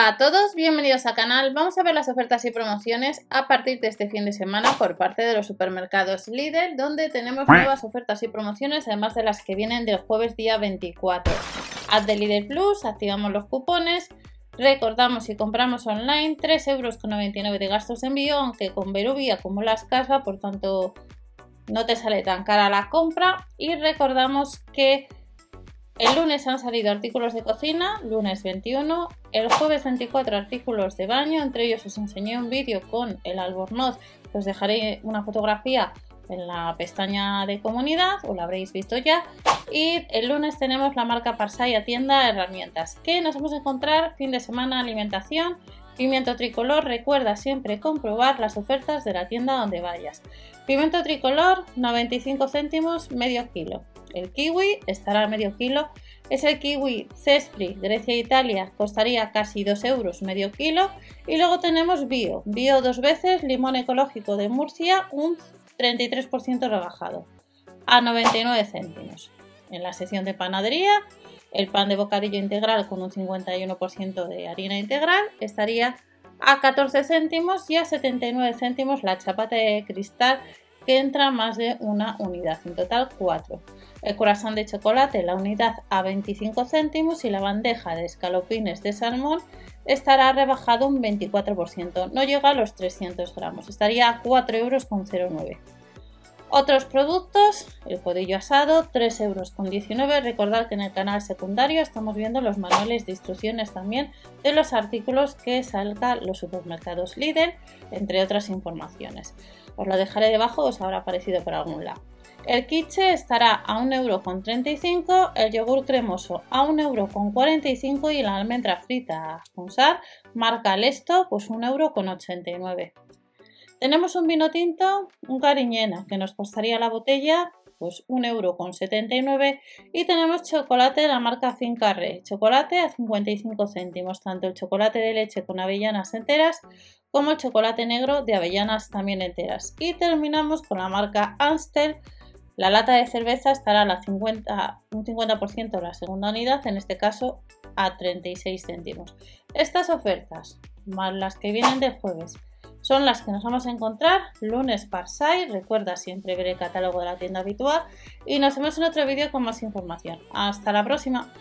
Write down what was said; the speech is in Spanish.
Hola a todos, bienvenidos al canal. Vamos a ver las ofertas y promociones a partir de este fin de semana por parte de los supermercados Lidl, donde tenemos nuevas ofertas y promociones, además de las que vienen del jueves día 24. Haz de Lidl Plus, activamos los cupones, recordamos si compramos online 3,99 euros de gastos de envío, aunque con Berubi acumulas casa, por tanto no te sale tan cara la compra. Y recordamos que el lunes han salido artículos de cocina, lunes 21, el jueves 24 artículos de baño, entre ellos os enseñé un vídeo con el albornoz, os dejaré una fotografía en la pestaña de comunidad, o la habréis visto ya. Y el lunes tenemos la marca Parsaya tienda herramientas, que nos vamos a encontrar fin de semana alimentación, pimiento tricolor, recuerda siempre comprobar las ofertas de la tienda donde vayas. Pimiento tricolor, 95 céntimos, medio kilo. El kiwi estará medio kilo. Es el kiwi Cespri, Grecia e Italia, costaría casi 2 euros medio kilo. Y luego tenemos bio, bio dos veces, limón ecológico de Murcia, un 33% rebajado, a 99 céntimos. En la sección de panadería, el pan de bocadillo integral con un 51% de harina integral estaría a 14 céntimos y a 79 céntimos la chapata de cristal que entra más de una unidad, en total 4. El corazón de chocolate, la unidad a 25 céntimos y la bandeja de escalopines de salmón estará rebajado un 24%, no llega a los 300 gramos, estaría a 4,09 euros. Otros productos, el codillo asado, 3,19 euros. Recordad que en el canal secundario estamos viendo los manuales de instrucciones también de los artículos que salgan los supermercados Lidl, entre otras informaciones. Os lo dejaré debajo, os habrá aparecido por algún lado. El quiche estará a 1,35€, el yogur cremoso a 1,45€ y la almendra frita con sal marca Lesto pues 1,89€. Tenemos un vino tinto, un cariñena, que nos costaría la botella pues 1,79€ y tenemos chocolate de la marca Fincarre, chocolate a 55 céntimos, tanto el chocolate de leche con avellanas enteras como el chocolate negro de avellanas también enteras. Y terminamos con la marca Amstel, la lata de cerveza estará a la 50, un 50% la segunda unidad, en este caso a 36 céntimos. Estas ofertas, más las que vienen del jueves, son las que nos vamos a encontrar lunes Parsai. Recuerda siempre ver el catálogo de la tienda habitual y nos vemos en otro vídeo con más información. Hasta la próxima.